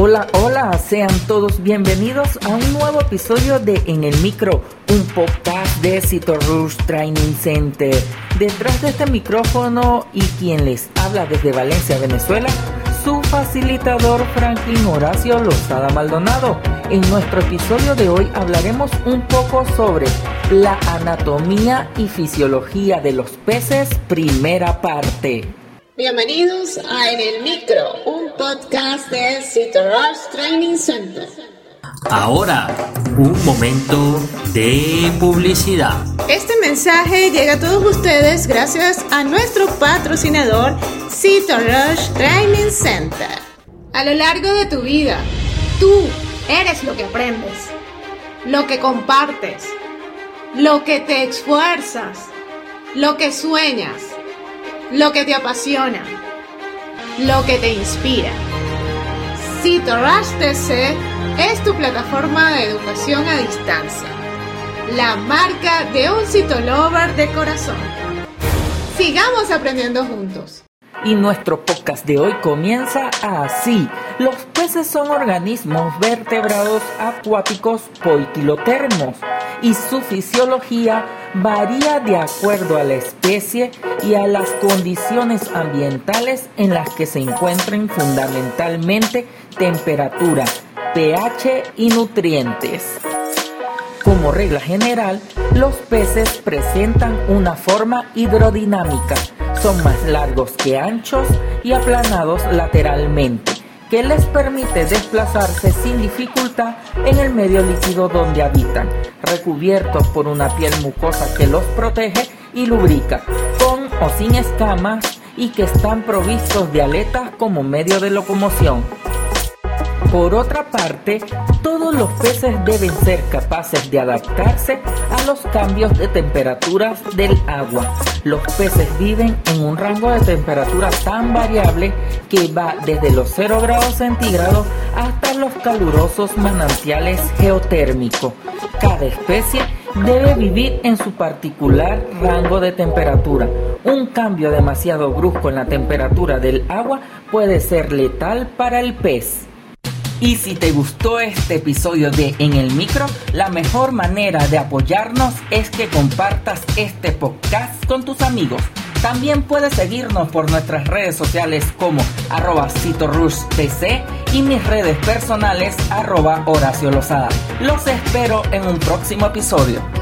Hola, hola, sean todos bienvenidos a un nuevo episodio de En el Micro, un podcast de Cito Rush Training Center. Detrás de este micrófono y quien les habla desde Valencia, Venezuela, su facilitador Franklin Horacio Lozada Maldonado. En nuestro episodio de hoy hablaremos un poco sobre la anatomía y fisiología de los peces, primera parte. Bienvenidos a En el Micro, un podcast de Rush Training Center. Ahora, un momento de publicidad. Este mensaje llega a todos ustedes gracias a nuestro patrocinador Rush Training Center. A lo largo de tu vida, tú eres lo que aprendes, lo que compartes, lo que te esfuerzas, lo que sueñas lo que te apasiona, lo que te inspira. CitoRush TC es tu plataforma de educación a distancia, la marca de un citolover de corazón. Sigamos aprendiendo juntos. Y nuestro podcast de hoy comienza así. Los peces son organismos vertebrados acuáticos poiquilotermos y su fisiología varía de acuerdo a la especie y a las condiciones ambientales en las que se encuentren fundamentalmente temperatura, pH y nutrientes. Como regla general, los peces presentan una forma hidrodinámica, son más largos que anchos y aplanados lateralmente que les permite desplazarse sin dificultad en el medio líquido donde habitan, recubiertos por una piel mucosa que los protege y lubrica, con o sin escamas y que están provistos de aletas como medio de locomoción. Por otra parte, todos los peces deben ser capaces de adaptarse a los cambios de temperaturas del agua. Los peces viven en un rango de temperatura tan variable que va desde los 0 grados centígrados hasta los calurosos manantiales geotérmicos. Cada especie debe vivir en su particular rango de temperatura. Un cambio demasiado brusco en la temperatura del agua puede ser letal para el pez. Y si te gustó este episodio de En el Micro, la mejor manera de apoyarnos es que compartas este podcast con tus amigos. También puedes seguirnos por nuestras redes sociales como arroba TC y mis redes personales arroba Horacio Lozada. Los espero en un próximo episodio.